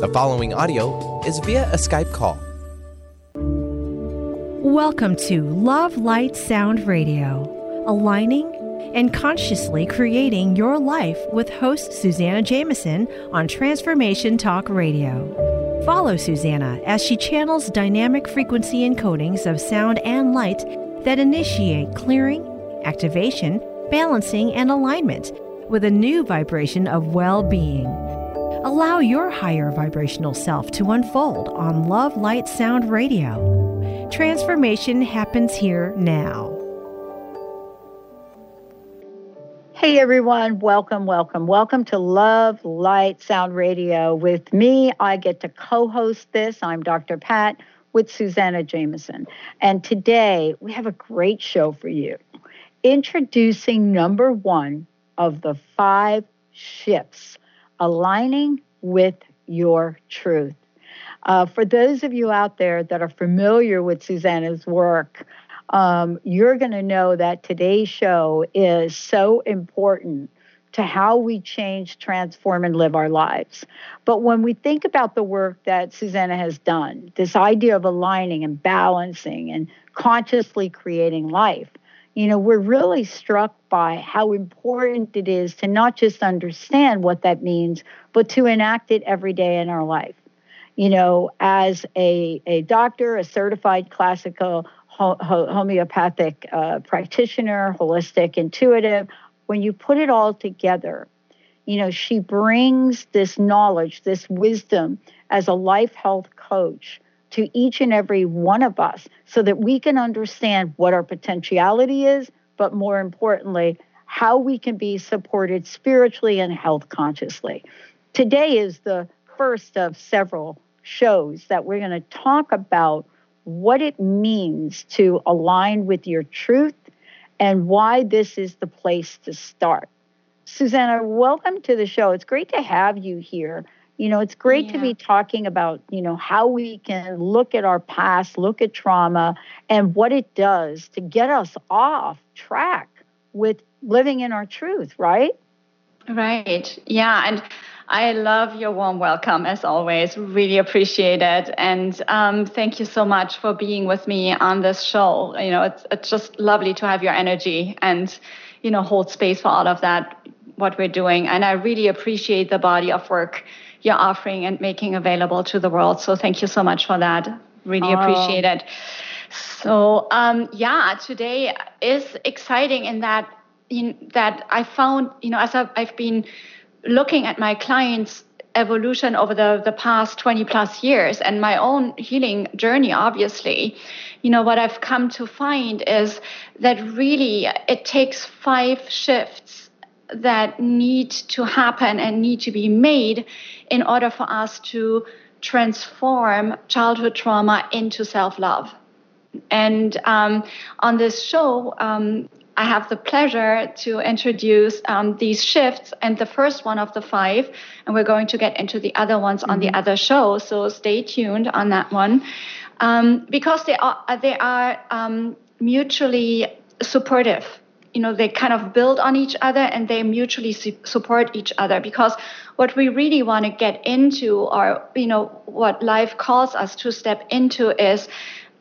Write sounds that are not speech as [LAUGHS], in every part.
The following audio is via a Skype call. Welcome to Love Light Sound Radio, aligning and consciously creating your life with host Suzanna Jamieson on Transformation Talk Radio. Follow Suzanna as she channels dynamic frequency encodings of sound and light that initiate clearing, activation, balancing, and alignment with a new vibration of well being. Allow your higher vibrational self to unfold on Love Light Sound Radio. Transformation happens here now. Hey everyone, welcome, welcome, welcome to Love Light Sound Radio. With me, I get to co host this. I'm Dr. Pat with Suzanna Jamieson. And today we have a great show for you. Introducing number one of the five shifts aligning with your truth. Uh, for those of you out there that are familiar with Suzanna's work, um, you're going to know that today's show is so important to how we change, transform, and live our lives. But when we think about the work that Suzanna has done, this idea of aligning and balancing and consciously creating life, you know, we're really struck by how important it is to not just understand what that means, but to enact it every day in our life. You know, as a, a doctor, a certified classical ho- homeopathic uh, practitioner, holistic, intuitive, when you put it all together, you know, she brings this knowledge, this wisdom as a life health coach to each and every one of us so that we can understand what our potentiality is, but more importantly, how we can be supported spiritually and health consciously. Today is the first of several shows that we're going to talk about what it means to align with your truth and why this is the place to start. Suzanna, welcome to the show. It's great to have you here. You know, it's great yeah. to be talking about, you know, how we can look at our past, look at trauma, and what it does to get us off track with living in our truth, right? Right. Yeah. And I love your warm welcome as always. Really appreciate it. And um, thank you so much for being with me on this show. You know, it's, it's just lovely to have your energy and, you know, hold space for all of that, what we're doing. And I really appreciate the body of work you're offering and making available to the world. So thank you so much for that. Really oh. appreciate it. So um, yeah, today is exciting in that in that I found you know as I've, I've been looking at my clients evolution over the, the past 20 plus years and my own healing journey obviously you know what i've come to find is that really it takes five shifts that need to happen and need to be made in order for us to transform childhood trauma into self love. And um, on this show, um, I have the pleasure to introduce um, these shifts, and the first one of the five, and we're going to get into the other ones mm-hmm. on the mm-hmm. other show. So stay tuned on that one, um, because they are they are um, mutually supportive you know they kind of build on each other and they mutually su- support each other. Because what we really want to get into or you know what life calls us to step into is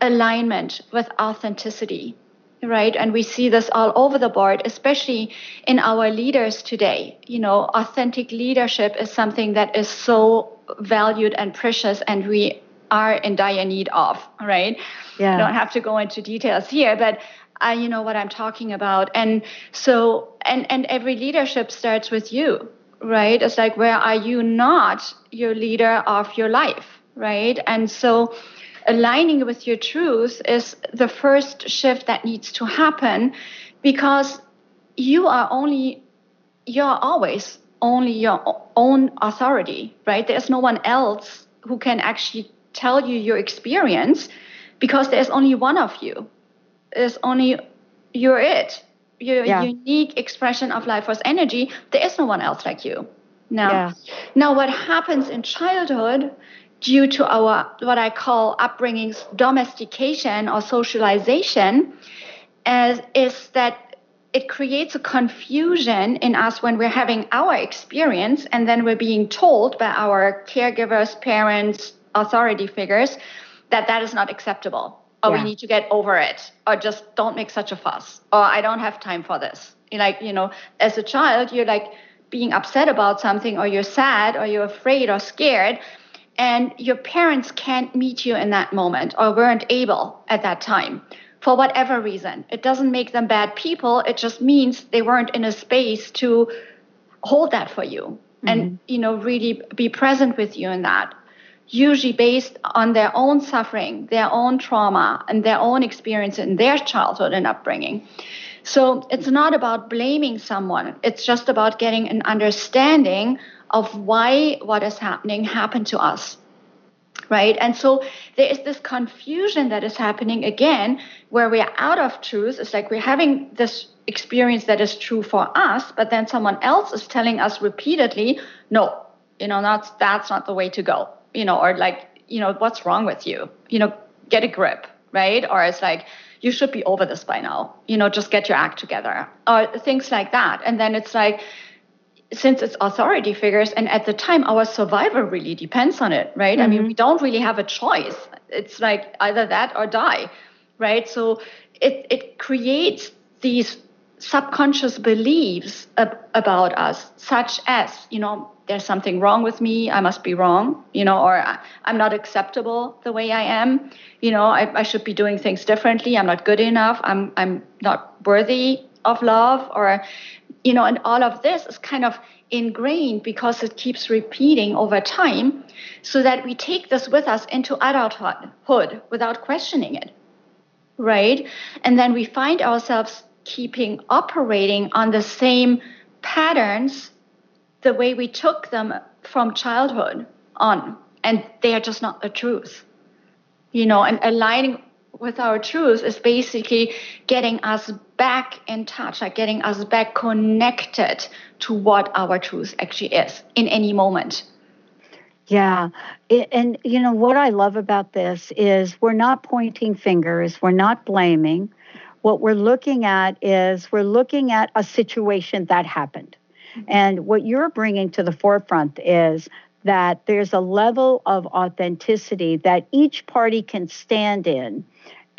alignment with authenticity right? And we see this all over the board especially in our leaders today. You know authentic leadership is something that is so valued and precious and we are in dire need of right? Yeah. I don't have to go into details here but I, you know what I'm talking about. And so, and and every leadership starts with you, right? It's like where are you not your leader of your life, right? And so, aligning with your truth is the first shift that needs to happen, because you are only you're always only your own authority, right? There's no one else who can actually tell you your experience because there's only one of you is only you're it. Your yeah. unique expression of life force energy. There is no one else like you. Now, yeah. now what happens in childhood due to our what I call upbringing's domestication or socialization as is that it creates a confusion in us when we're having our experience and then we're being told by our caregivers, parents, authority figures that that is not acceptable or yeah. we need to get over it or just don't make such a fuss or I don't have time for this. Like, you know, as a child, you're like being upset about something or you're sad or you're afraid or scared and your parents can't meet you in that moment or weren't able at that time for whatever reason. It doesn't make them bad people. It just means they weren't in a space to hold that for you mm-hmm. and you know really be present with you in that. Usually based on their own suffering, their own trauma, and their own experience in their childhood and upbringing. So it's not about blaming someone. It's just about getting an understanding of why what is happening happened to us right? And so there is this confusion that is happening again, where we are out of truth. It's like we're having this experience that is true for us, but then someone else is telling us repeatedly, no, you know, that's that's not the way to go, you know, or like, you know, what's wrong with you? You know, get a grip, right? Or it's like, you should be over this by now, you know, just get your act together, or things like that. And then it's like, since it's authority figures and at the time our survival really depends on it right mm-hmm. i mean we mm-hmm. don't really have a choice it's like either that or die right so it it creates these subconscious beliefs ab- about us such as you know there's something wrong with me i must be wrong you know or i'm not acceptable the way i am you know I, I should be doing things differently i'm not good enough i'm i'm not worthy of love or you know, and all of this is kind of ingrained because it keeps repeating over time so that we take this with us into adulthood without questioning it. Right? And then we find ourselves keeping operating on the same patterns the way we took them from childhood on. And they are just not the truth. You know, and aligning with our truth is basically getting us back in touch, like getting us back connected to what our truth actually is in any moment. Yeah. And, you know, what I love about this is we're not pointing fingers, we're not blaming. What we're looking at is we're looking at a situation that happened. Mm-hmm. And what you're bringing to the forefront is that there's a level of authenticity that each party can stand in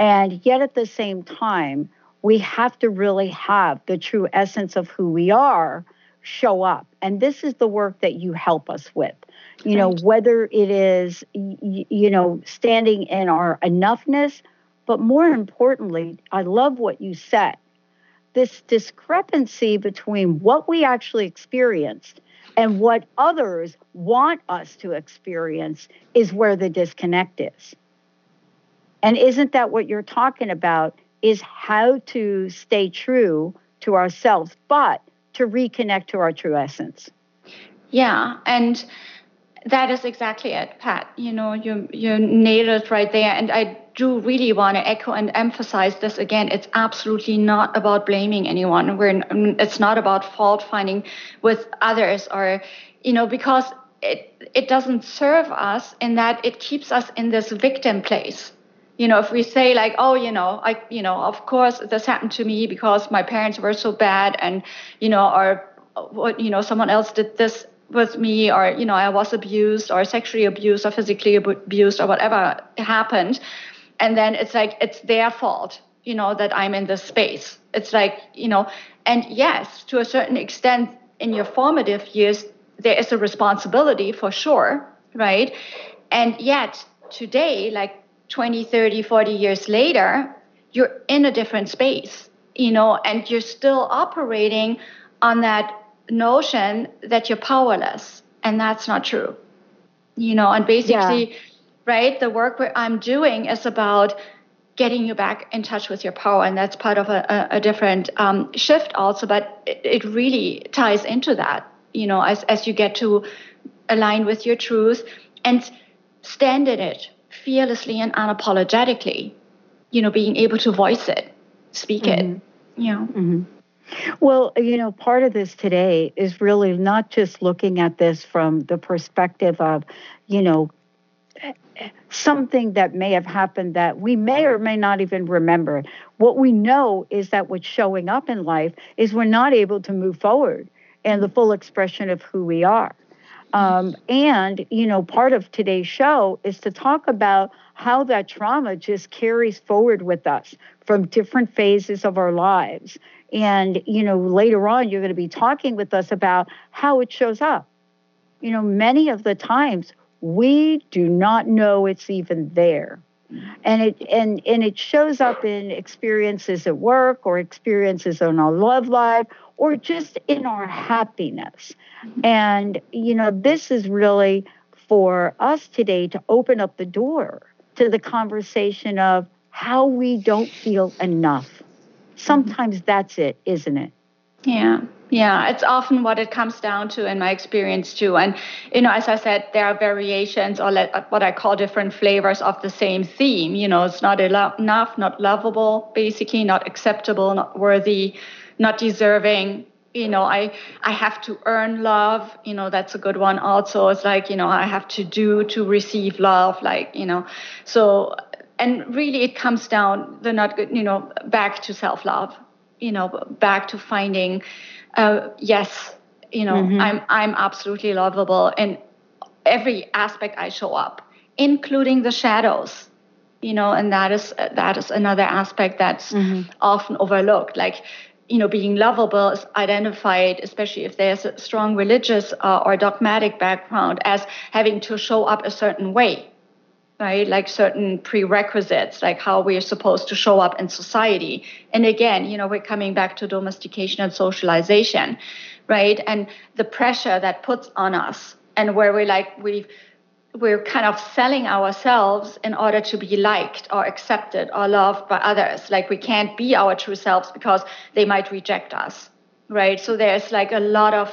and yet at the same time, we have to really have the true essence of who we are show up. And this is the work that you help us with. You know, whether it is, you know, standing in our enoughness, but more importantly, I love what you said this discrepancy between what we actually experienced and what others want us to experience is where the disconnect is. And isn't that what you're talking about? Is how to stay true to ourselves, but to reconnect to our true essence. Yeah. And that is exactly it, Pat. You know, you you nailed it right there. And I do really want to echo and emphasize this again. It's absolutely not about blaming anyone. We're it's not about fault finding with others or, you know, because it it doesn't serve us in that it keeps us in this victim place you know, if we say like, oh, you know, I, you know, of course this happened to me because my parents were so bad, and you know, or what, you know, someone else did this with me, or you know, I was abused, or sexually abused, or physically abused, or whatever happened, and then it's like it's their fault, you know, that I'm in this space. It's like, you know, and yes, to a certain extent, in your formative years, there is a responsibility for sure, right? And yet today, like 20, 30, 40 years later, you're in a different space, you know, and you're still operating on that notion that you're powerless. And that's not true, you know, and basically, yeah. Right, the work I'm doing is about getting you back in touch with your power. And that's part of a, a, different um, shift also, but it, it really ties into that, you know, as, as you get to align with your truth and stand in it fearlessly and unapologetically, you know, being able to voice it, speak mm-hmm. it, you know. Mm-hmm. Well, you know, part of this today is really not just looking at this from the perspective of, you know, something that may have happened that we may or may not even remember. What we know is that what's showing up in life is we're not able to move forward in the full expression of who we are. Um, and, you know, part of today's show is to talk about how that trauma just carries forward with us from different phases of our lives. And, you know, later on, you're going to be talking with us about how it shows up. You know, many of the times we do not know it's even there. And it and and it shows up in experiences at work or experiences in our love life or just in our happiness. And you know, this is really for us today to open up the door to the conversation of how we don't feel enough. Sometimes that's it, isn't it? Yeah. Yeah, it's often what it comes down to in my experience too. And you know, as I said, there are variations or uh, what I call different flavors of the same theme. You know, it's not enough, not lovable, basically, not acceptable, not worthy, not deserving. You know, I I have to earn love. You know, that's a good one. Also, it's like you know, I have to do to receive love. Like you know, so and really, it comes down the not good. You know, back to self love. You know, back to finding uh, yes, you know, mm-hmm. I'm I'm absolutely lovable in every aspect I show up, including the shadows. You know, and that is that is another aspect that's mm-hmm. often overlooked. Like, you know, being lovable is identified, especially if there's a strong religious uh, or dogmatic background, as having to show up a certain way right? Like certain prerequisites, like how we're supposed to show up in society. And again, you know, we're coming back to domestication and socialization, right? And the pressure that puts on us, and where we're like, we've we're kind of selling ourselves in order to be liked or accepted or loved by others. Like we can't be our true selves because they might reject us, right? So there's like a lot of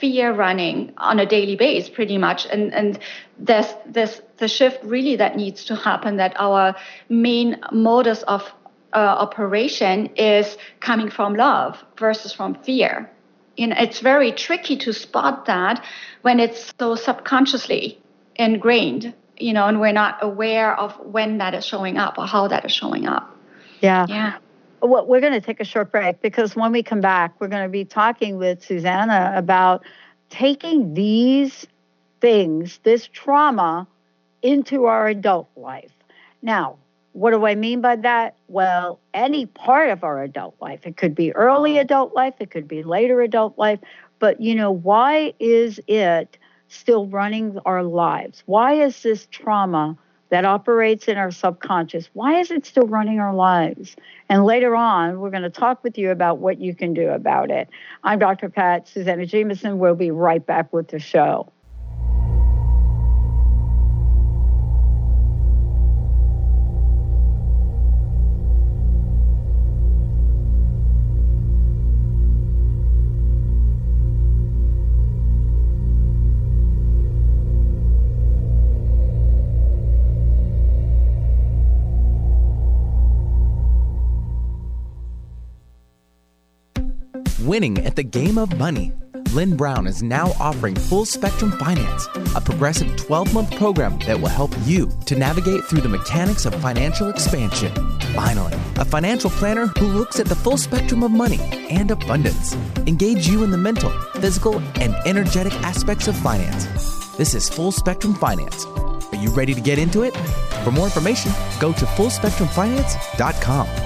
fear running on a daily basis pretty much and and there's this the shift really that needs to happen that our main modus of uh, operation is coming from love versus from fear. You know it's very tricky to spot that when it's so subconsciously ingrained you know and we're not aware of when that is showing up or how that is showing up. Yeah. Yeah. Well, we're going to take a short break because when we come back, we're going to be talking with Suzanna about taking these things, this trauma, into our adult life. Now, what do I mean by that? Well, any part of our adult life. It could be early mm-hmm. adult life, it could be later adult life. But, you know, why is it still running our lives? Why is this trauma that operates in our subconscious. Why is it still running our lives? And later on, we're going to talk with you about what you can do about it. I'm Dr. Pat Suzanna Jamieson. We'll be right back with the show. Winning at the game of money. Lynn Brown is now offering Full Spectrum Finance, a progressive 12 month program that will help you to navigate through the mechanics of financial expansion. Finally, a financial planner who looks at the full spectrum of money and abundance. Engage you in the mental, physical, and energetic aspects of finance. This is Full Spectrum Finance. Are you ready to get into it? For more information, go to fullspectrumfinance.com.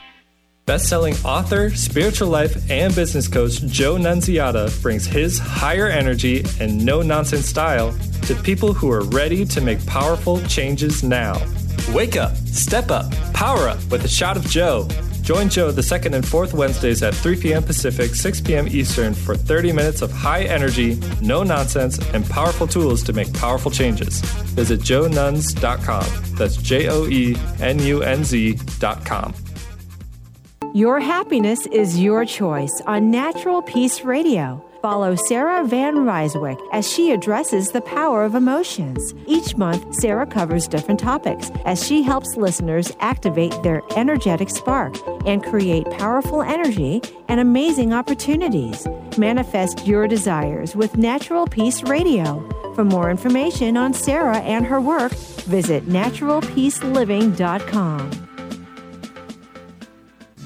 Best-selling author, spiritual life, and business coach Joe Nunziata brings his higher energy and no-nonsense style to people who are ready to make powerful changes now. Wake up, step up, power up with a shot of Joe. Join Joe the second and fourth Wednesdays at 3 p.m. Pacific, 6 p.m. Eastern for 30 minutes of high energy, no nonsense, and powerful tools to make powerful changes. Visit joenunz.com. That's J O E N U N Z.com. Your happiness is your choice on Natural Peace Radio. Follow Sarah Van Ryswick as she addresses the power of emotions. Each month, Sarah covers different topics as she helps listeners activate their energetic spark and create powerful energy and amazing opportunities. Manifest your desires with Natural Peace Radio. For more information on Sarah and her work, visit naturalpeaceliving.com.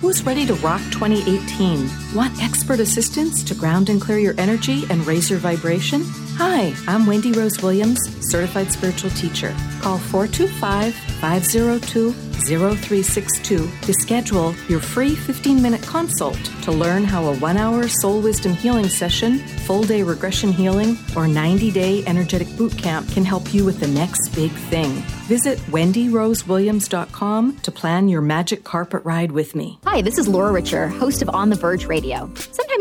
Who's ready to rock 2018? Want expert assistance to ground and clear your energy and raise your vibration? Hi, I'm Wendy Rose Williams, certified spiritual teacher. Call 425 502 0362 to schedule your free 15 minute consult to learn how a one hour soul wisdom healing session, full day regression healing, or 90 day energetic boot camp can help you with the next big thing. Visit wendyrosewilliams.com to plan your magic carpet ride with me. Hi, this is Laura Richer, host of On the Verge Radio.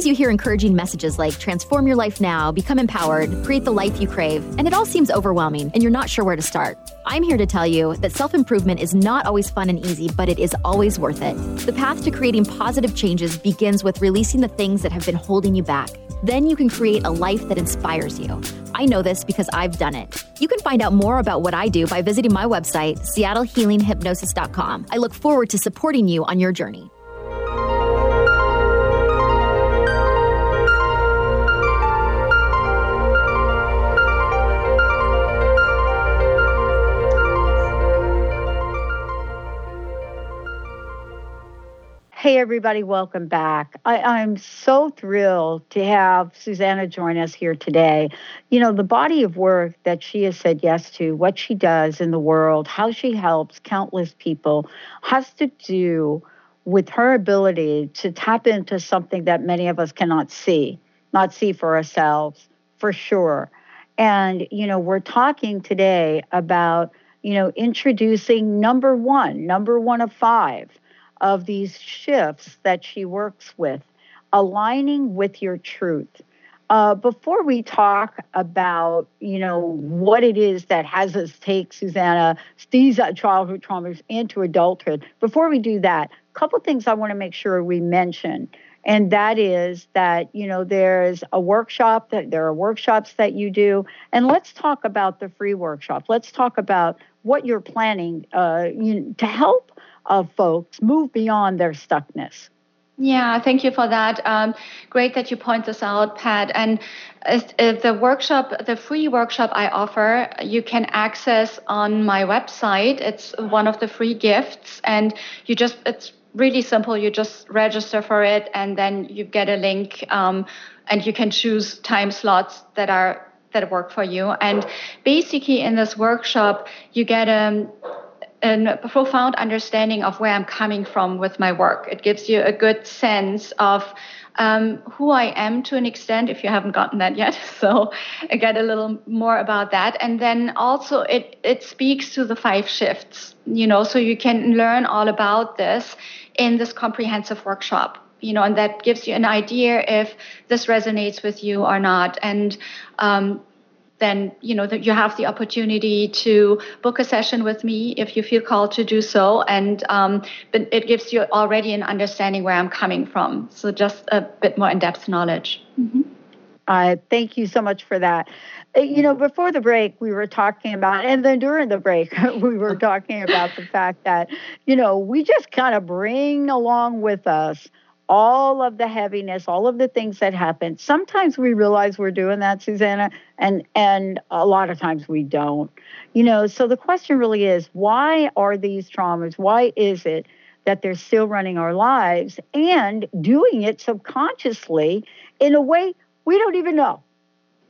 You hear encouraging messages like transform your life now, become empowered, create the life you crave, and it all seems overwhelming and you're not sure where to start. I'm here to tell you that self improvement is not always fun and easy, but it is always worth it. The path to creating positive changes begins with releasing the things that have been holding you back. Then you can create a life that inspires you. I know this because I've done it. You can find out more about what I do by visiting my website, seattlehealinghypnosis.com. I look forward to supporting you on your journey. Hey, everybody, welcome back. I, am so thrilled to have Suzanna join us here today. You know, the body of work that she has said yes to, what she does in the world, how she helps countless people, has to do with her ability to tap into something that many of us cannot see, not see for ourselves, for sure. And, you know, we're talking today about, you know, introducing number one, number one of five of these shifts that she works with, aligning with your truth. Uh, before we talk about, you know, what it is that has us take Suzanna these childhood traumas into adulthood, before we do that, a couple things I want to make sure we mention, and that is that you know there's a workshop that there are workshops that you do, and let's talk about the free workshop. Let's talk about what you're planning uh, you, to help of folks move beyond their stuckness. Yeah, thank you for that. Um, great that you point this out, Pat. And the workshop, the free workshop I offer, you can access on my website. It's one of the free gifts, and you just, it's really simple. You just register for it, and then you get a link, um, and you can choose time slots that are that work for you. And basically, in this workshop, you get a um, a profound understanding of where I'm coming from with my work. It gives you a good sense of um, who I am to an extent, if you haven't gotten that yet. [LAUGHS] So I get a little more about that. And then also it, it speaks to the five shifts, you know, so you can learn all about this in this comprehensive workshop you know, and that gives you an idea if this resonates with you or not. And um, then you know that you have the opportunity to book a session with me if you feel called to do so. And um, but it gives you already an understanding where i'm coming from. So just a bit more in-depth knowledge. Mm-hmm. uh, thank you so much for that. Uh, you know before the break we were talking about and then during the break [LAUGHS] we were talking about the fact that you know we just kind of bring along with us all of the heaviness, all of the things that happen. Sometimes we realize we're doing that, Suzanna, and and a lot of times we don't. You know, so the question really is, why are these traumas? Why is it that they're still running our lives and doing it subconsciously in a way we don't even know?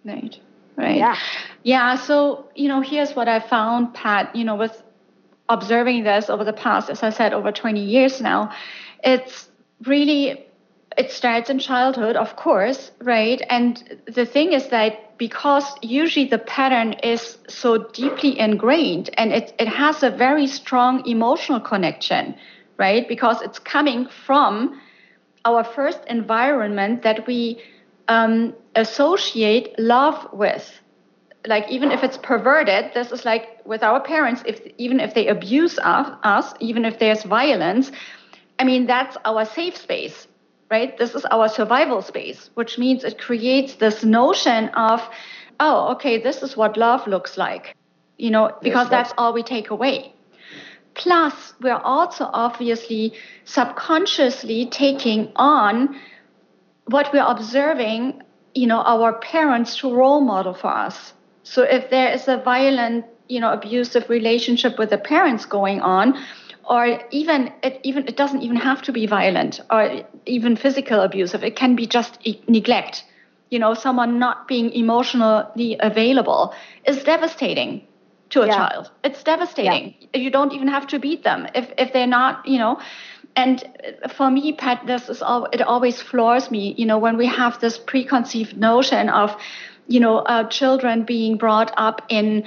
Right. Right. Yeah. Yeah. So, you know, here's what I found, Pat, you know, with observing this over the past, as I said, over 20 years now, it's really it starts in childhood, of course, right? And the thing is that because usually the pattern is so deeply ingrained and it, it has a very strong emotional connection, right? Because it's coming from our first environment that we um, associate love with. Like even if it's perverted, this is like with our parents. If even if they abuse us, even if there's violence, I mean that's our safe space right? This is our survival space, which means it creates this notion of, oh, okay, this is what love looks like, you know, because yes, that's all we take away. Plus, we're also obviously subconsciously taking on what we're observing, you know, our parents to role model for us. So if there is a violent, you know, abusive relationship with the parents going on, or even it even it doesn't even have to be violent or even physical abusive. It can be just neglect. You know someone not being emotionally available is devastating to a yeah. child. It's devastating. Yeah. you don't even have to beat them. If if they're not you know and for me pat this is all it always floors me you know when we have this preconceived notion of you know uh, children being brought up in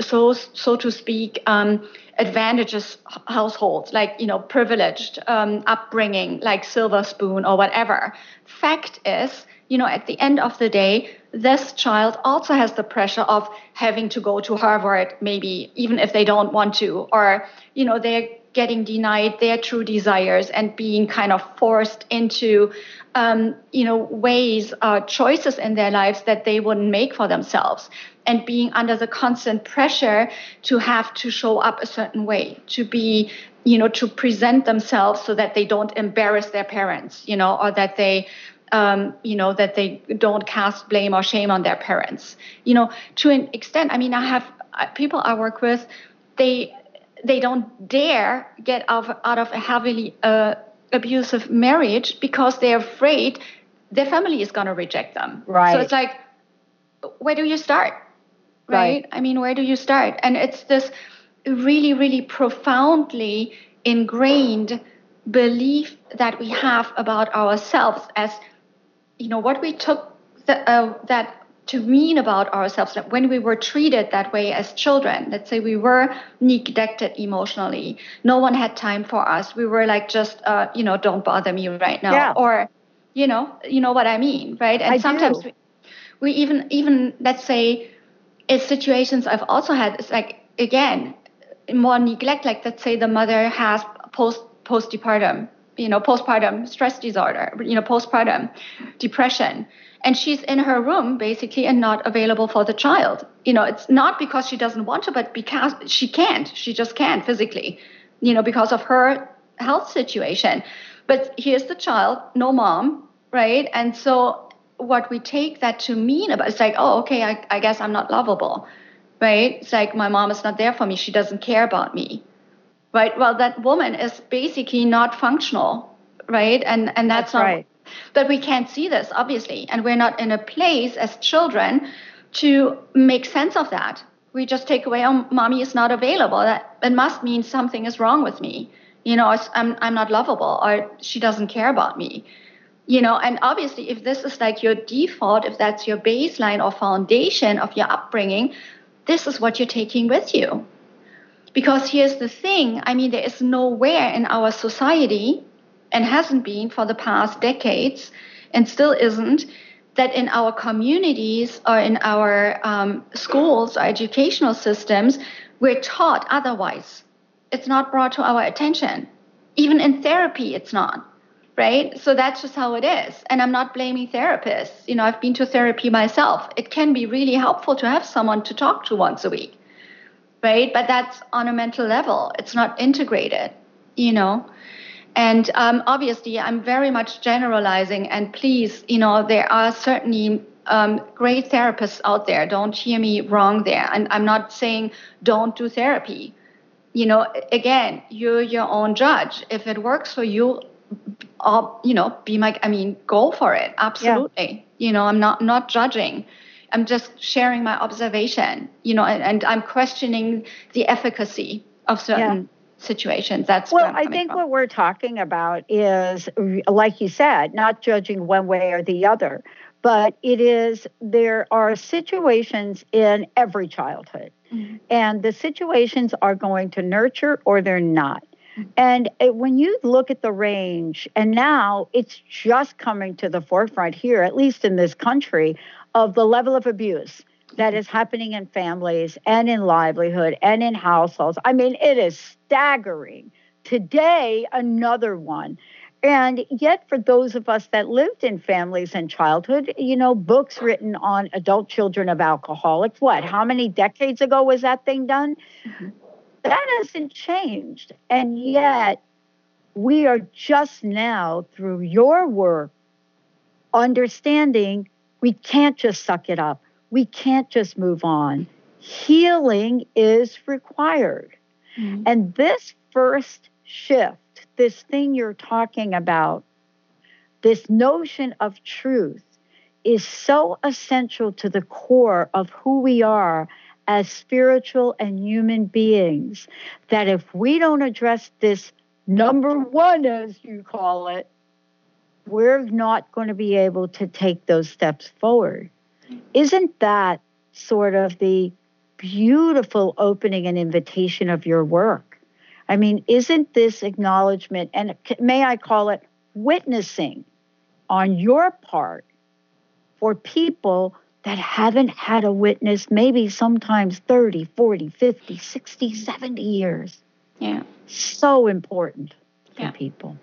so so to speak um, advantageous households, like you know, privileged um, upbringing, like silver spoon or whatever. Fact is, you know, at the end of the day, this child also has the pressure of having to go to Harvard, maybe even if they don't want to, or you know, they're getting denied their true desires and being kind of forced into um, you know ways uh, choices in their lives that they wouldn't make for themselves and being under the constant pressure to have to show up a certain way, to be, you know, to present themselves so that they don't embarrass their parents, you know, or that they, um, you know, that they don't cast blame or shame on their parents. You know, to an extent, I mean, I have people I work with, they they don't dare get out of, out of a heavily uh, abusive marriage because they're afraid their family is going to reject them. Right. So it's like, where do you start? right? right? I mean, where do you start? And it's this really, really profoundly ingrained belief that we have about ourselves as, you know, what we took the, uh, that to mean about ourselves that when we were treated that way as children let's say we were neglected emotionally no one had time for us we were like just uh, you know don't bother me right now yeah. or you know you know what i mean right and I sometimes we, we even even let's say it's situations I've also had. It's like again more neglect. Like let's say the mother has post postpartum, you know, postpartum stress disorder, you know, postpartum depression, and she's in her room basically and not available for the child. You know, it's not because she doesn't want to, but because she can't. She just can't physically, you know, because of her health situation. But here's the child, no mom, right? And so what we take that to mean about it's like oh okay I, I guess i'm not lovable right it's like my mom is not there for me she doesn't care about me right? Well that woman is basically not functional right? And and that's, that's not right. But we can't see this obviously. And we're not in a place as children to make sense of that. We just take away oh mommy is not available. That it must mean something is wrong with me. You know i'm i'm not lovable or she doesn't care about me. You know and obviously if this is like your default if that's your baseline or foundation of your upbringing this is what you're taking with you because here's the thing i mean there is nowhere in our society and hasn't been for the past decades and still isn't that in our communities or in our um, schools or educational systems we're taught otherwise it's not brought to our attention even in therapy it's not right? So that's just how it is. And I'm not blaming therapists. You know, I've been to therapy myself. It can be really helpful to have someone to talk to once a week, right? But that's on a mental level, it's not integrated, you know? And um, obviously, I'm very much generalizing. And please, you know, there are certainly um, great therapists out there. Don't hear me wrong there. And I'm not saying don't do therapy. You know, again, you're your own judge. If it works for you, all you know be my i mean go for it absolutely yeah. you know i'm not not judging i'm just sharing my observation you know and, and i'm questioning the efficacy of certain yeah. situations. That's well, I think from. what we're talking about is, like you said, not judging one way or the other, but it is there are situations in every childhood, mm-hmm. and the situations are going to nurture or they're not. Mm-hmm. And it, when you look at the range, and now it's just coming to the forefront here, at least in this country, of the level of abuse that is happening in families and in livelihood and in households. I mean, it is staggering. Today, another one. And yet, for those of us that lived in families and childhood, you know, books written on adult children of alcoholics, what, how many decades ago was that thing done? Mm-hmm. That hasn't changed. And yet, we are just now, through your work, understanding we can't just suck it up we can't just move on. Healing is required. Mm-hmm. And this first shift, this thing you're talking about, this notion of truth, is so essential to the core of who we are as spiritual and human beings that if we don't address this number one, as you call it, we're not going to be able to take those steps forward. Isn't that sort of the beautiful opening and invitation of your work? I mean, isn't this acknowledgement, and may I call it witnessing on your part for people that haven't had a witness maybe sometimes 30, 40, 50, 60, 70 years? Yeah. So important yeah. to people.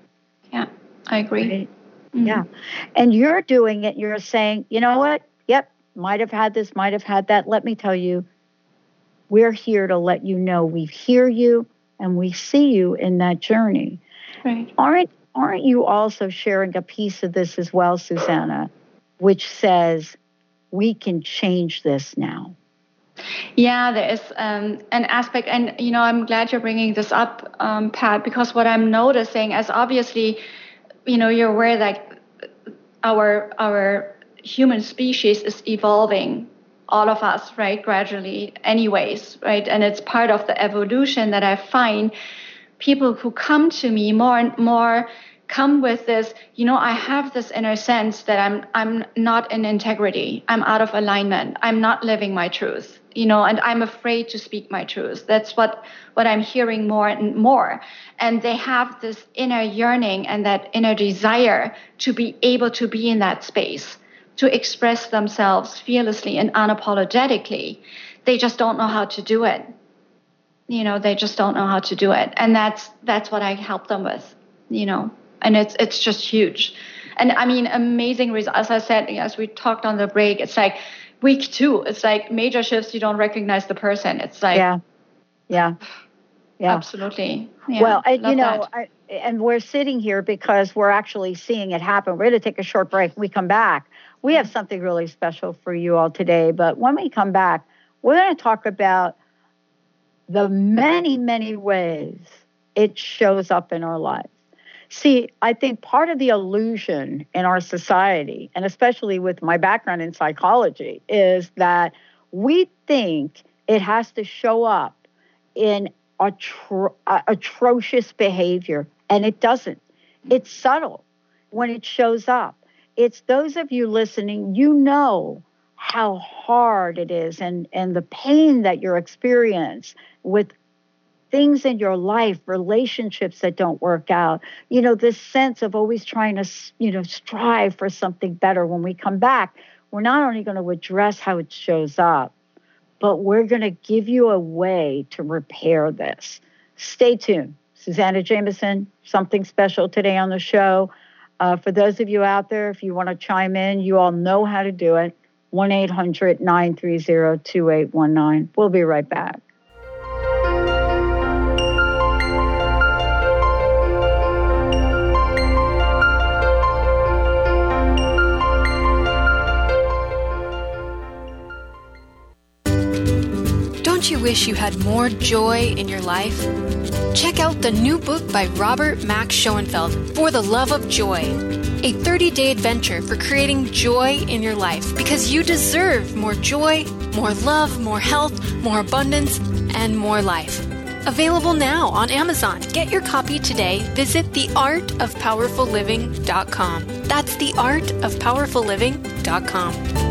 Yeah, I agree. Right? Mm-hmm. Yeah. And you're doing it, you're saying, you know what? Yep, might have had this, might have had that. Let me tell you, we're here to let you know we hear you and we see you in that journey. Right. Aren't aren't you also sharing a piece of this as well, Suzanna, which says we can change this now? Yeah, there is um, an aspect, and you know, I'm glad you're bringing this up, um, Pat, because what I'm noticing, as obviously, you know, you're aware that our our human species is evolving all of us right gradually anyways right? And it's part of the evolution that i find people who come to me more and more come with this you know i have this inner sense that i'm i'm not in integrity. I'm out of alignment. I'm not living my truth you know and i'm afraid to speak my truth that's what what i'm hearing more and more and they have this inner yearning and that inner desire to be able to be in that space to express themselves fearlessly and unapologetically. They just don't know how to do it. You know, they just don't know how to do it. And that's that's what I help them with, you know. And it's it's just huge. And I mean amazing results. As I said, as we talked on the break, it's like week two, it's like major shifts, you don't recognize the person. It's like Yeah. Yeah. Yeah. Absolutely. Yeah, well, I, you know, I, and we're sitting here because we're actually seeing it happen. We're going to take a short break. we come back, we have something really special for you all today. But when we come back, we're going to talk about the many, many ways it shows up in our lives. See, I think part of the illusion in our society, and especially with my background in psychology, is that we think it has to show up in atro- uh, atrocious behavior, and it doesn't. It's subtle when it shows up it's those of you listening, you know how hard it is and, and the pain that you're experiencing with things in your life, relationships that don't work out, you know, this sense of always trying to, you know, strive for something better. When we come back, we're not only going to address how it shows up, but we're going to give you a way to repair this. Stay tuned. Suzanna Jamieson, something special today on the show. Uh, for those of you out there, if you want to chime in, you all know how to do it. 1 800 930 2819. We'll be right back. Don't you wish you had more joy in your life? Check out the new book by Robert Max Schoenfeld, For the Love of Joy, a 30 day adventure for creating joy in your life because you deserve more joy, more love, more health, more abundance, and more life. Available now on Amazon. Get your copy today. Visit theartofpowerfulliving.com. That's theartofpowerfulliving.com.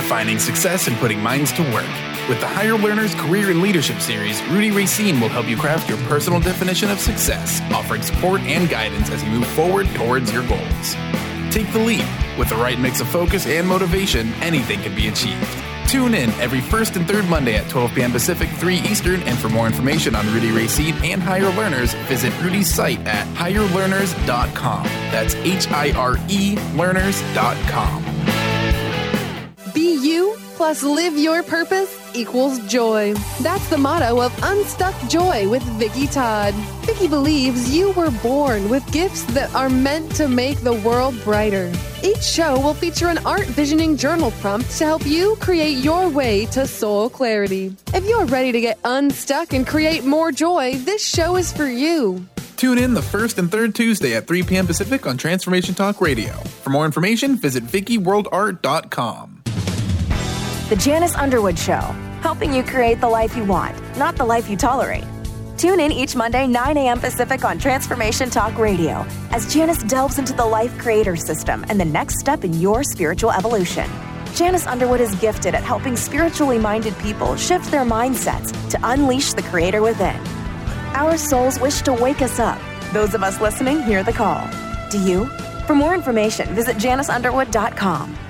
1 800 323 1790. Defining success and putting minds to work. With the Higher Learners Career and Leadership Series, Rudy Racine will help you craft your personal definition of success, offering support and guidance as you move forward towards your goals. Take the leap. With the right mix of focus and motivation, anything can be achieved. Tune in every first and third Monday at 12 p.m. Pacific, 3 Eastern, and for more information on Rudy Racine and Higher Learners, visit Rudy's site at higherlearners.com. That's H I R E learners.com. Be you plus live your purpose equals joy. That's the motto of Unstuck Joy with Vicki Todd. Vicki believes you were born with gifts that are meant to make the world brighter. Each show will feature an art visioning journal prompt to help you create your way to soul clarity. If you're ready to get unstuck and create more joy, this show is for you. Tune in the first and third Tuesday at 3 p.m. Pacific on Transformation Talk Radio. For more information, visit VickiWorldArt.com. The Janice Underwood Show, helping you create the life you want, not the life you tolerate. Tune in each Monday, 9 a.m. Pacific on Transformation Talk Radio as Janice delves into the life creator system and the next step in your spiritual evolution. Janice Underwood is gifted at helping spiritually minded people shift their mindsets to unleash the creator within. Our souls wish to wake us up. Those of us listening hear the call. Do you? For more information, visit janiceunderwood.com.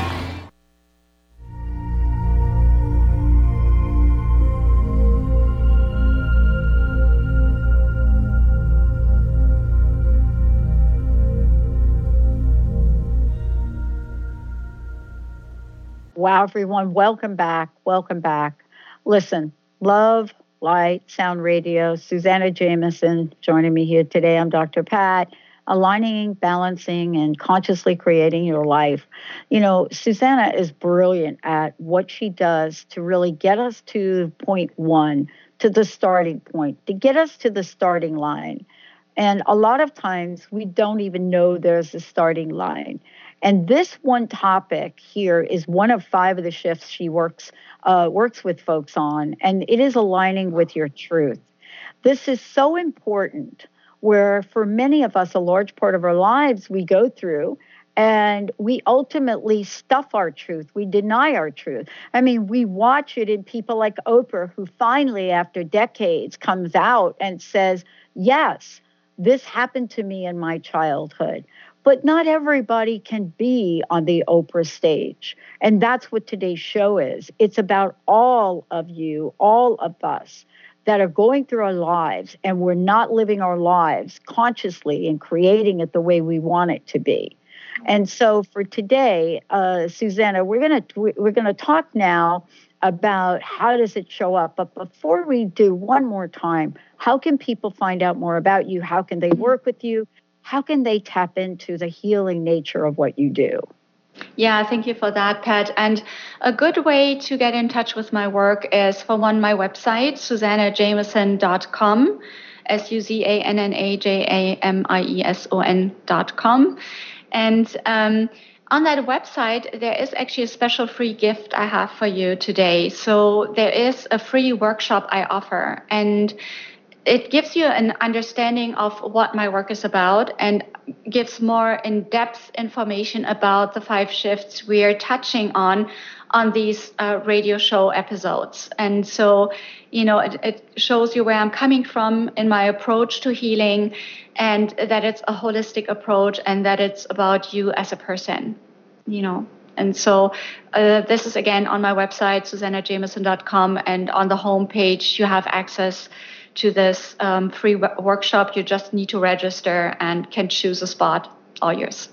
Wow, everyone, welcome back. Welcome back. Listen, love, light, sound radio. Suzanna Jamieson joining me here today. I'm Dr. Pat, aligning, balancing, and consciously creating your life. You know, Suzanna is brilliant at what she does to really get us to point one, to the starting point, to get us to the starting line. And a lot of times we don't even know there's a starting line. And this one topic here is one of five of the shifts she works uh, works with folks on, and it is aligning with your truth. This is so important. Where for many of us, a large part of our lives we go through, and we ultimately stuff our truth. We deny our truth. I mean, we watch it in people like Oprah, who finally, after decades, comes out and says, Yes, this happened to me in my childhood. But not everybody can be on the Oprah stage. And that's what today's show is. It's about all of you, all of us that are going through our lives and we're not living our lives consciously and creating it the way we want it to be. And so for today, uh, Suzanna, we're gonna we're gonna talk now about how does it show up. But before we do, one more time, how can people find out more about you? How can they work with you? How can they tap into the healing nature of what you do? Yeah, thank you for that, Pat. And a good way to get in touch with my work is for one, my website, suzannajamieson.com, S U Z A N N A J A M I E S O N.com. And um, on that website, there is actually a special free gift I have for you today. So there is a free workshop I offer. And it gives you an understanding of what my work is about and gives more in-depth information about the five shifts we are touching on on these uh, radio show episodes. And so, you know, it, it shows you where I'm coming from in my approach to healing and that it's a holistic approach and that it's about you as a person, you know. And so uh, this is again on my website, suzannajamieson.com, and on the homepage, you have access to this um, free workshop. You just need to register and can choose a spot, all yours.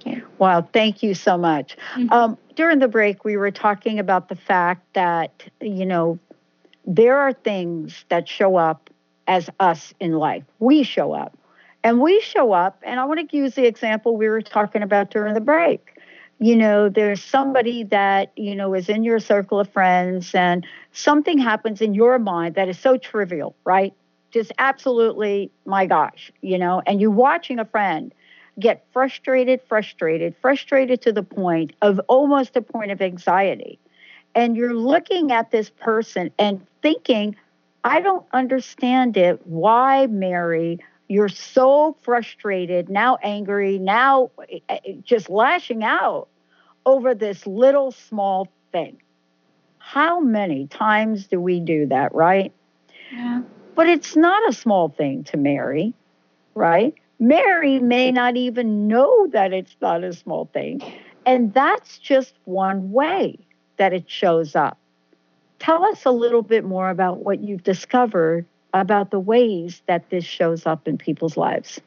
Okay. Wow, thank you so much. Mm-hmm. Um, during the break, we were talking about the fact that, you know, there are things that show up as us in life. We show up. And we show up, and I want to use the example we were talking about during the break you know, there's somebody that, you know, is in your circle of friends and something happens in your mind that is so trivial, right? Just absolutely, my gosh, you know, and you're watching a friend get frustrated, frustrated, frustrated to the point of almost a point of anxiety. And you're looking at this person and thinking, I don't understand it. Why, Mary? You're so frustrated, now angry, now eh, eh, just lashing out over this little small thing. How many times do we do that, right? Yeah. But it's not a small thing to Mary, right? Mary may not even know that it's not a small thing. And that's just one way that it shows up. Tell us a little bit more about what you've discovered about the ways that this shows up in people's lives.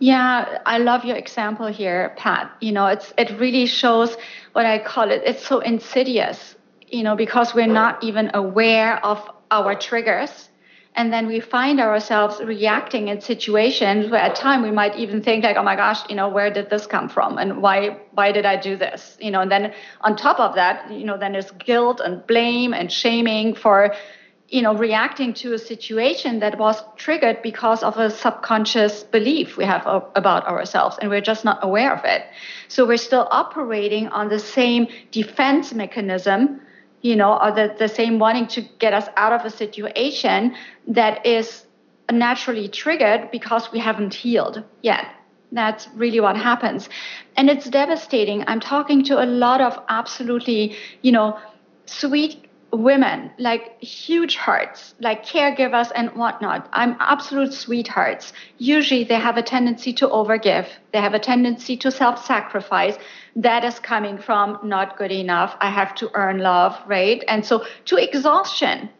Yeah, I love your example here, Pat. You know, it's it really shows what I call it. It's so insidious, you know, because we're not even aware of our triggers. And then we find ourselves reacting in situations where at time we might even think like, oh my gosh, you know, where did this come from? And why why did I do this? You know, and then on top of that, you know, then there's guilt and blame and shaming for you know reacting to a situation that was triggered because of a subconscious belief we have about ourselves and we're just not aware of it. So we're still operating on the same defense mechanism you know or the, the same wanting to get us out of a situation that is naturally triggered because we haven't healed yet. That's really what happens. And it's devastating. I'm talking to a lot of absolutely you know sweet women, like huge hearts, like caregivers and whatnot. I'm absolute sweethearts. Usually they have a tendency to overgive, they have a tendency to self sacrifice. That is coming from not good enough. I have to earn love, right? And so to exhaustion.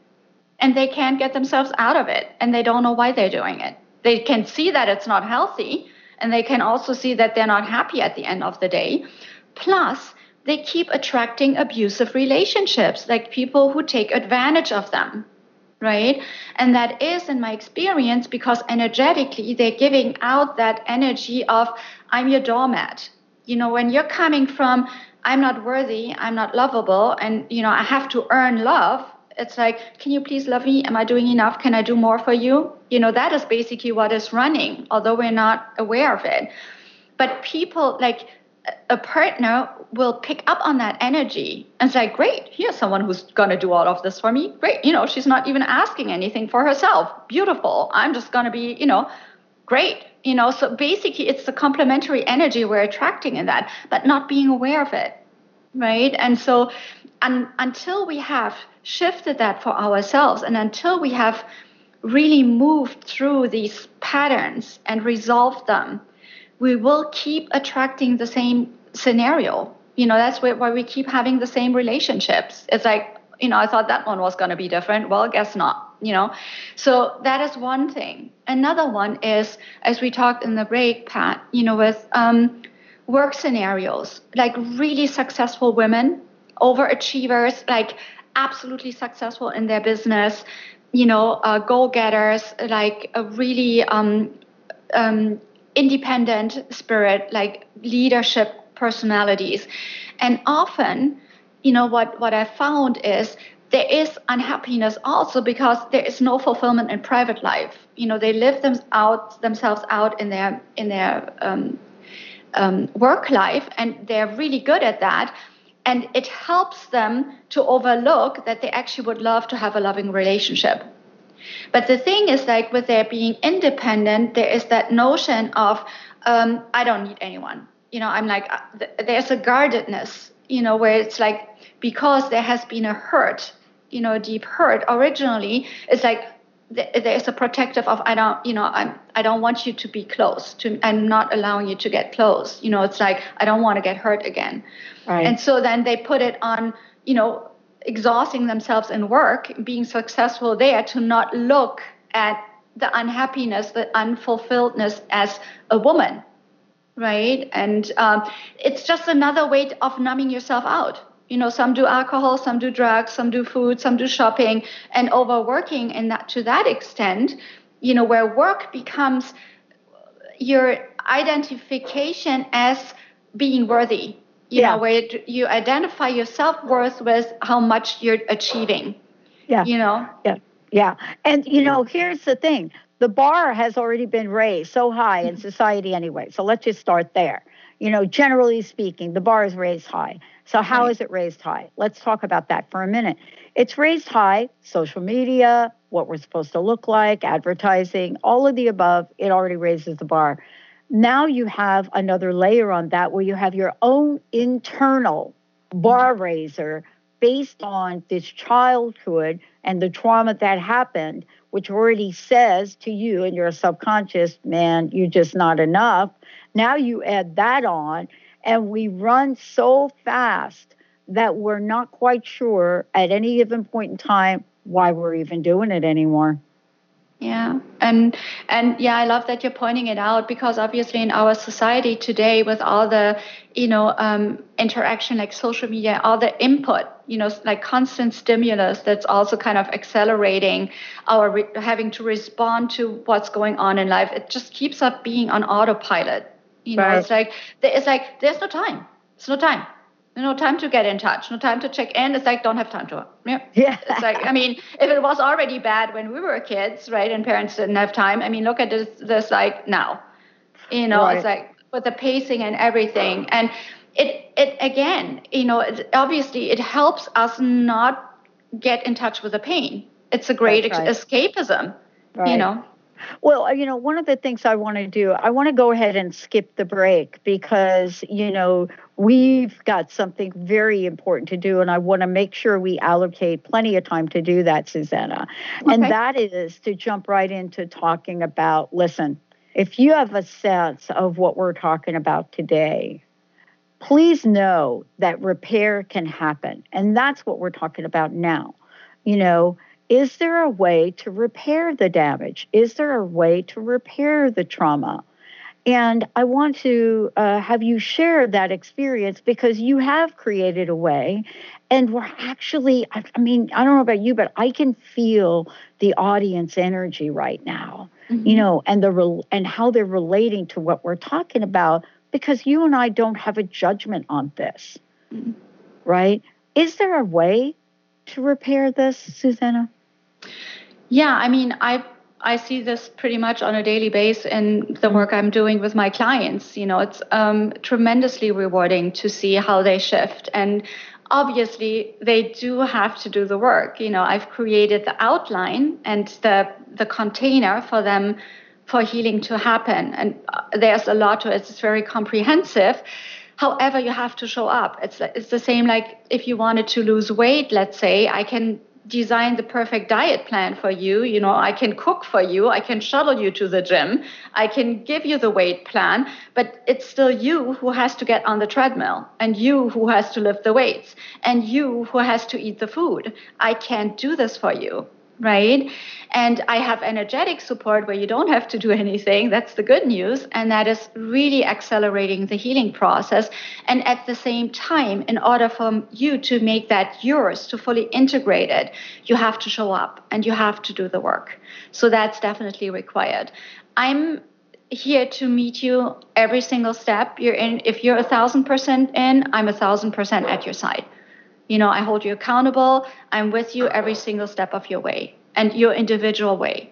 And they can't get themselves out of it. And they don't know why they're doing it. They can see that it's not healthy. And they can also see that they're not happy at the end of the day. Plus, they keep attracting abusive relationships, like people who take advantage of them, right? And that is, in my experience, because energetically they're giving out that energy of, I'm your doormat. You know, when you're coming from, I'm not worthy, I'm not lovable, and, you know, I have to earn love, it's like, can you please love me? Am I doing enough? Can I do more for you? You know, that is basically what is running, although we're not aware of it. But people, like, a partner will pick up on that energy and say, Great, here's someone who's going to do all of this for me. Great. You know, she's not even asking anything for herself. Beautiful. I'm just going to be, you know, great. You know, so basically it's the complementary energy we're attracting in that, but not being aware of it. Right. And so un- until we have shifted that for ourselves and until we have really moved through these patterns and resolved them, we will keep attracting the same scenario. You know, that's why we keep having the same relationships. It's like, you know, I thought that one was going to be different. Well, guess not, you know. So that is one thing. Another one is, as we talked in the break, Pat, you know, with um, work scenarios, like really successful women, overachievers, like absolutely successful in their business, you know, uh, go getters, like a really um, um, independent spirit, like leadership personalities. And often, you know, what, what I found is there is unhappiness also because there is no fulfillment in private life. You know, they live them out themselves out in their in their um, um, work life, and they're really good at that. And it helps them to overlook that they actually would love to have a loving relationship. But the thing is, like with their being independent, there is that notion of um, I don't need anyone. You know, I'm like uh, there's a guardedness. You know, where it's like because there has been a hurt, you know, a deep hurt originally, it's like there's a protective of I don't, you know, I'm I don't want you to be close to I'm not allowing you to get close. You know, it's like I don't want to get hurt again. Right. And so then they put it on, you know, exhausting themselves in work, being successful there to not look at the unhappiness, the unfulfilledness as a woman, right? And um, it's just another way of numbing yourself out. You know, some do alcohol, some do drugs, some do food, some do shopping, and overworking. And that to that extent, you know, where work becomes your identification as being worthy. You yeah. know, where you identify your self worth with how much you're achieving. Yeah. You know. Yeah. Yeah. And, you know, here's the thing the bar has already been raised so high in mm-hmm. society anyway. So let's just start there. You know, generally speaking, the bar is raised high. So, how right. is it raised high? Let's talk about that for a minute. It's raised high, social media, what we're supposed to look like, advertising, all of the above, it already raises the bar. Now you have another layer on that where you have your own internal bar raiser based on this childhood and the trauma that happened, which already says to you in your subconscious, man, you're just not enough. Now you add that on, and we run so fast that we're not quite sure at any given point in time why we're even doing it anymore. Yeah, and and yeah, I love that you're pointing it out because obviously in our society today, with all the you know um, interaction like social media, all the input, you know, like constant stimulus, that's also kind of accelerating our re- having to respond to what's going on in life. It just keeps up being on autopilot. You know, right. it's like it's like there's no time. It's no time no time to get in touch, no time to check in. It's like don't have time to. Yeah. yeah. It's like I mean, if it was already bad when we were kids, right, and parents didn't have time. I mean, look at this. This like now, you know, right. it's like with the pacing and everything, and it it again, you know, obviously it helps us not get in touch with the pain. It's a great right. escapism, right. you know. Well, uh, you know, one of the things I want to do, I want to go ahead and skip the break because, you know, we've got something very important to do, and I want to make sure we allocate plenty of time to do that, Suzanna. Okay. And that is to jump right into talking about listen, if you have a sense of what we're talking about today, please know that repair can happen. And that's what we're talking about now. You know, is there a way to repair the damage? Is there a way to repair the trauma? And I want to uh, have you share that experience because you have created a way. And we're actually, I, I mean, I don't know about you, but I can feel the audience energy right now, mm-hmm. you know, and the and how they're relating to what we're talking about because you and I don't have a judgment on this, mm-hmm. right? Is there a way to repair this, Suzanna? Yeah, I mean, I I see this pretty much on a daily basis in the work I'm doing with my clients. You know, it's um, tremendously rewarding to see how they shift. And obviously, they do have to do the work. You know, I've created the outline and the the container for them for healing to happen. And uh, there's a lot to it. It's very comprehensive. However, you have to show up. It's it's the same like if you wanted to lose weight. Let's say I can design the perfect diet plan for you. You know, I can cook for you, I can shuttle you to the gym, I can give you the weight plan, but it's still you who has to get on the treadmill and you who has to lift the weights and you who has to eat the food. I can't do this for you right? And I have energetic support where you don't have to do [LAUGHS] anything. That's the good news. And that is really accelerating the healing process. And at the same time, in order for you to make that yours, to fully integrate it, you have to show up and you have to do the work. So that's definitely required. I'm here to meet you every single step you're in if you're a thousand percent in i'm a thousand percent at your side you know, I hold you accountable. I'm with you every single step of your way and your individual way.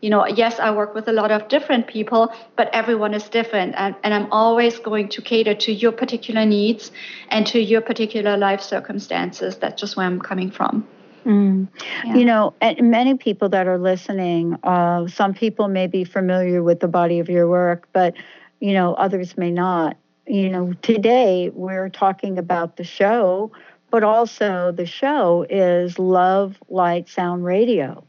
You know, yes, I work with a lot of different people, but everyone is different. And, and I'm always going to cater to your particular needs and to your particular life circumstances. That's just where I'm coming from. Mm. Yeah. You know, and many people that are listening, uh, some people may be familiar with the body of your work, but, you know, others may not. You know, today we're talking about the show but also the show is Love, Light, Sound Radio.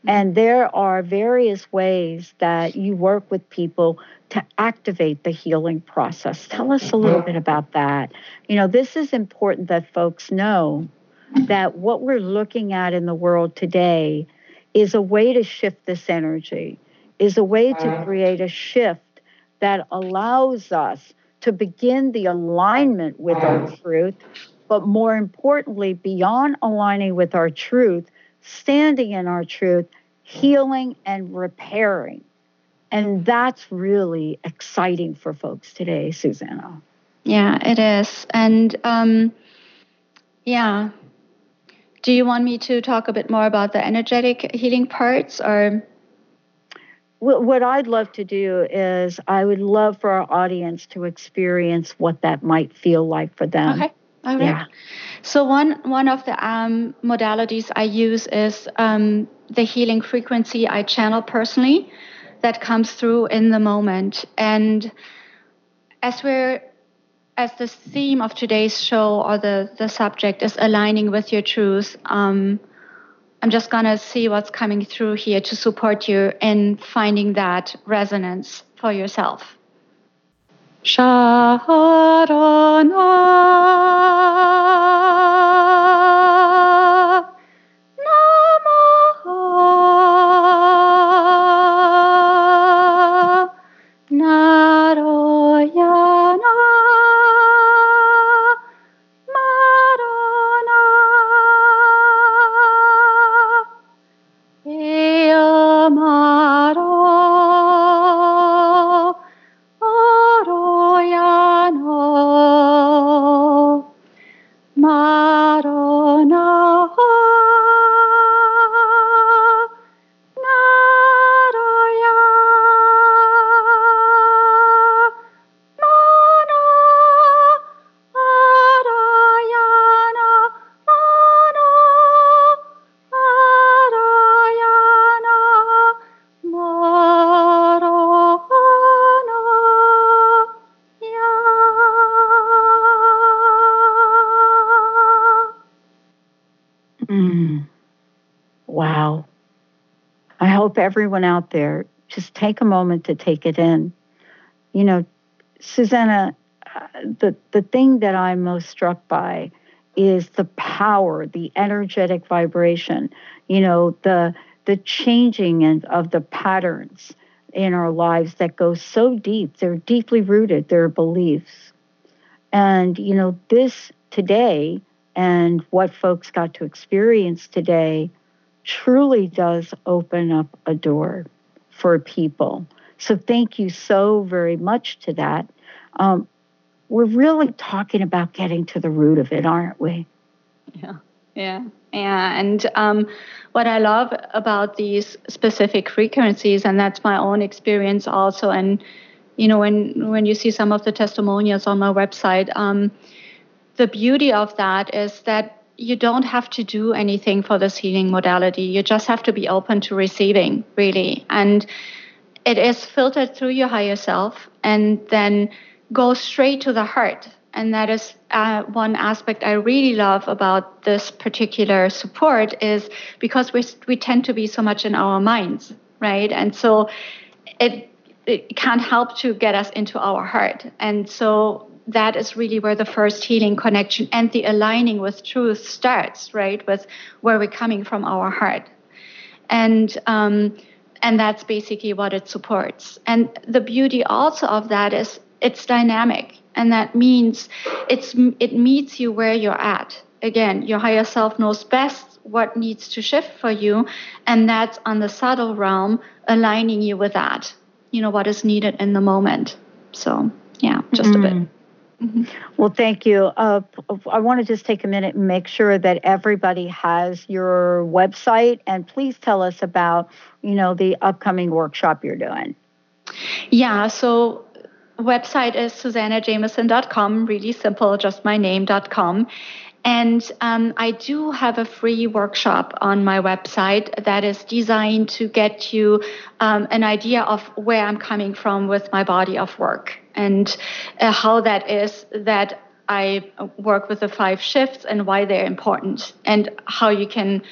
Mm-hmm. And there are various ways that you work with people to activate the healing process. Tell us a little bit about that. You know, this is important that folks know that what we're looking at in the world today is a way to shift this energy, is a way to create a shift that allows us to begin the alignment with our truth, but more importantly, beyond aligning with our truth, standing in our truth, healing and repairing. And that's really exciting for folks today, Suzanna. Yeah, it is. And um, yeah. Do you want me to talk a bit more about the energetic healing parts or? What I'd love to do is, I would love for our audience to experience what that might feel like for them. Okay. Yeah. So one one of the um, modalities I use is um, the healing frequency I channel personally, that comes through in the moment. And as we're as the theme of today's show or the the subject is aligning with your truth, um, I'm just to see what's coming through here to support you in finding that resonance for yourself. Sharana everyone out there just take a moment to take it in. You know, Suzanna, uh, the, the thing that I'm most struck by is the power, the energetic vibration, you know, the the changing and of the patterns in our lives that go so deep. They're deeply rooted, they're beliefs. And, you know, this today and what folks got to experience today truly does open up a door for people. So thank you so very much to that. Um, we're really talking about getting to the root of it, aren't we? Yeah, yeah, yeah. And um, what I love about these specific frequencies, and that's my own experience also, and you know, when when you see some of the testimonials on my website, um, the beauty of that is that you don't have to do anything for this healing modality. You just have to be open to receiving, really, and it is filtered through your higher self, and then goes straight to the heart and that is uh, one aspect I really love about this particular support is because we we tend to be so much in our minds, right? And so it it can't help to get us into our heart, and so that is really where the first healing connection and the aligning with truth starts, right? With where we're coming from our heart, and um, and that's basically what it supports. And the beauty also of that is it's dynamic and that means it's it meets you where you're at again your higher self knows best what needs to shift for you and that's on the subtle realm aligning you with that you know what is needed in the moment so yeah just mm-hmm. a bit Mm-hmm. Well, thank you. Uh, I want to just take a minute and make sure that everybody has your website, and please tell us about, you know, the upcoming workshop you're doing. Yeah. So website is suzannajamieson.com, really simple, just my name.com. And um, I do have a free workshop on my website that is designed to get you um, an idea of where I'm coming from with my body of work and uh, how that is that I work with the five shifts and why they're important and how you can,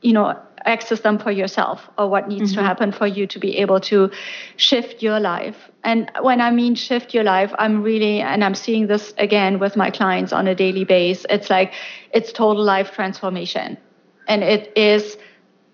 you know, access them for yourself or what needs mm-hmm. to happen for you to be able to shift your life. And when I mean shift your life, I'm really, and I'm seeing this again with my clients on a daily basis. It's like it's total life transformation. And it is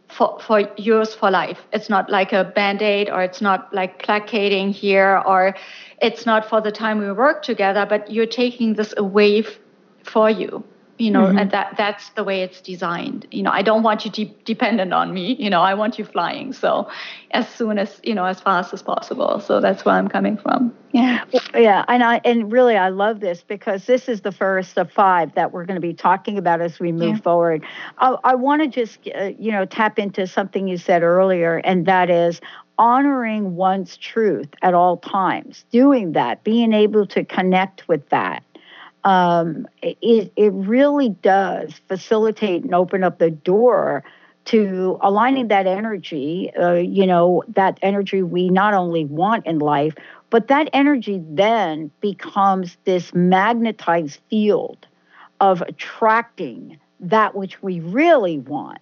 for, for yours for life. It's not like a band aid or it's not like placating here or it's not for the time we work together, but you're taking this away f- for you you know mm-hmm. and that that's the way it's designed. You know i don't want you de- dependent on me. You know i want you flying. So as soon as you know as fast as possible. So that's where i'm coming from. Yeah. Yeah. And i and really i love this because this is the first of five that we're going to be talking about as we move yeah. forward. I, I want to just uh, you know tap into something you said earlier and that is honoring one's truth at all times doing that being able to connect with that um, it, it really does facilitate and open up the door to aligning that energy, uh, you know, that energy we not only want in life, but that energy then becomes this magnetized field of attracting that which we really want,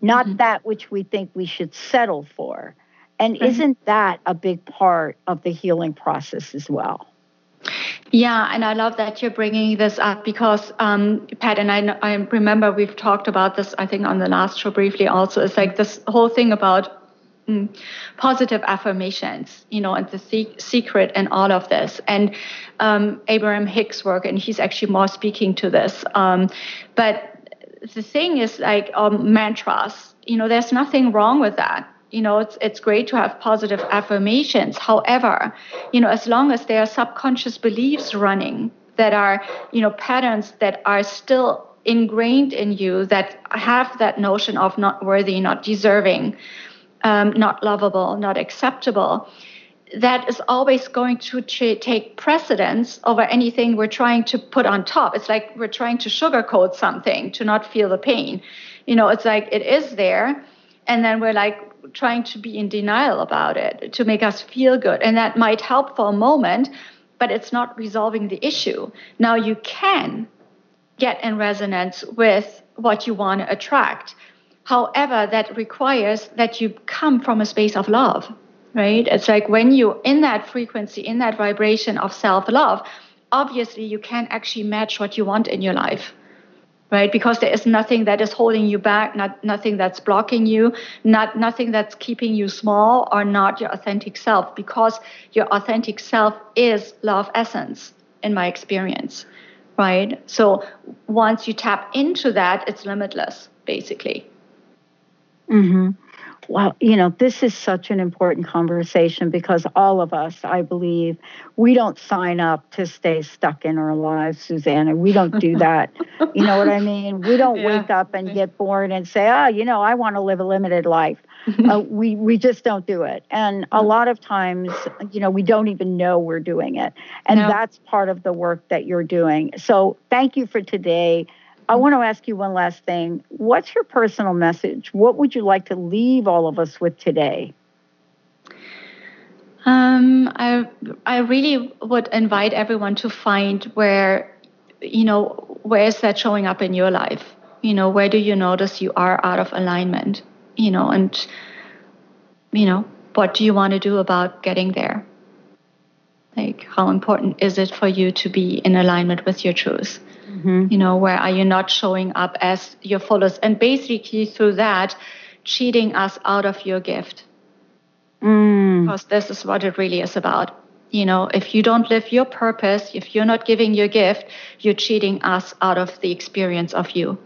not mm-hmm. that which we think we should settle for. And mm-hmm. isn't that a big part of the healing process as well? Yeah, and I love that you're bringing this up because, um, Pat, and I, I remember we've talked about this, I think, on the last show briefly also. It's like this whole thing about mm, positive affirmations, you know, and the se- secret and all of this. And um, Abraham Hicks' work, and he's actually more speaking to this. Um, but the thing is, like um, mantras, you know, there's nothing wrong with that you know it's it's great to have positive affirmations. However you know as long as there are subconscious beliefs running that are you know patterns that are still ingrained in you that have that notion of not worthy not deserving um, not lovable not acceptable that is always going to ch- take precedence over anything we're trying to put on top. It's like we're trying to sugarcoat something to not feel the pain. You know it's like it is there and then we're like trying to be in denial about it to make us feel good. And that might help for a moment, but it's not resolving the issue. Now you can get in resonance with what you want to attract. However, that requires that you come from a space of love, right? It's like when you're in that frequency, in that vibration of self love, obviously you can actually match what you want in your life right? Because there is nothing that is holding you back not nothing that's blocking you not nothing that's keeping you small or not your authentic self because your authentic self is love essence in my experience right? So once you tap into that it's limitless basically. Mhm well, you know, this is such an important conversation because all of us, I believe, we don't sign up to stay stuck in our lives, Suzanna. We don't do [LAUGHS] that. you know what I mean? We don't yeah. wake up and get born and say, oh, you know, I want to live a limited life. uh, [LAUGHS] we, we just don't do it. And a lot of times, you know, we don't even know we're doing it. And no. that's part of the work that you're doing. So thank you for today. I want to ask you one last thing. What's your personal message? What would you like to leave all of us with today? Um, I I really would invite everyone to find where, you know, where is that showing up in your life? You know, where do you notice you are out of alignment? You know, and you know, what do you want to do about getting there? Like, how important is it for you to be in alignment with your truth? Mm-hmm. You know, where are you not showing up as your fullest? And basically, through that, cheating us out of your gift. Mm. Because this is what it really is about. You know, if you don't live your purpose, if you're not giving your gift, you're cheating us out of the experience of you.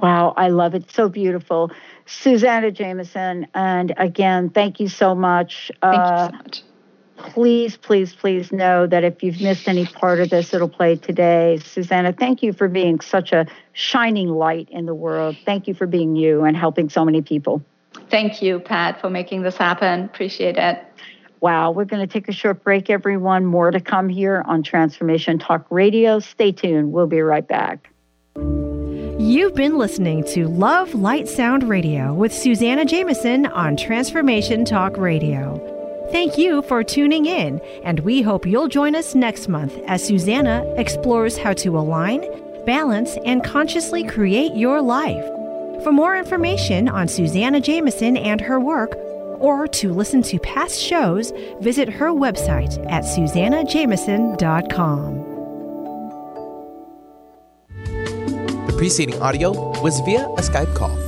Wow, I love it. So beautiful. Suzanna Jamieson. And again, thank you so much. Thank uh, you so much please, please, please know that if you've missed any part of this, it'll play today. Suzanna, thank you for being such a shining light in the world. Thank you for being you and helping so many people. Thank you, Pat, for making this happen. Appreciate it. Wow, we're going to take a short break, everyone. More to come here on Transformation Talk Radio. Stay tuned. We'll be right back. You've been listening to Love Light Sound Radio with Suzanna Jamieson on Transformation Talk Radio. Thank you for tuning in, and we hope you'll join us next month as Suzanna explores how to align, balance, and consciously create your life. For more information on Suzanna Jamieson and her work, or to listen to past shows, visit her website at suzannajamieson.com. The preceding audio was via a Skype call.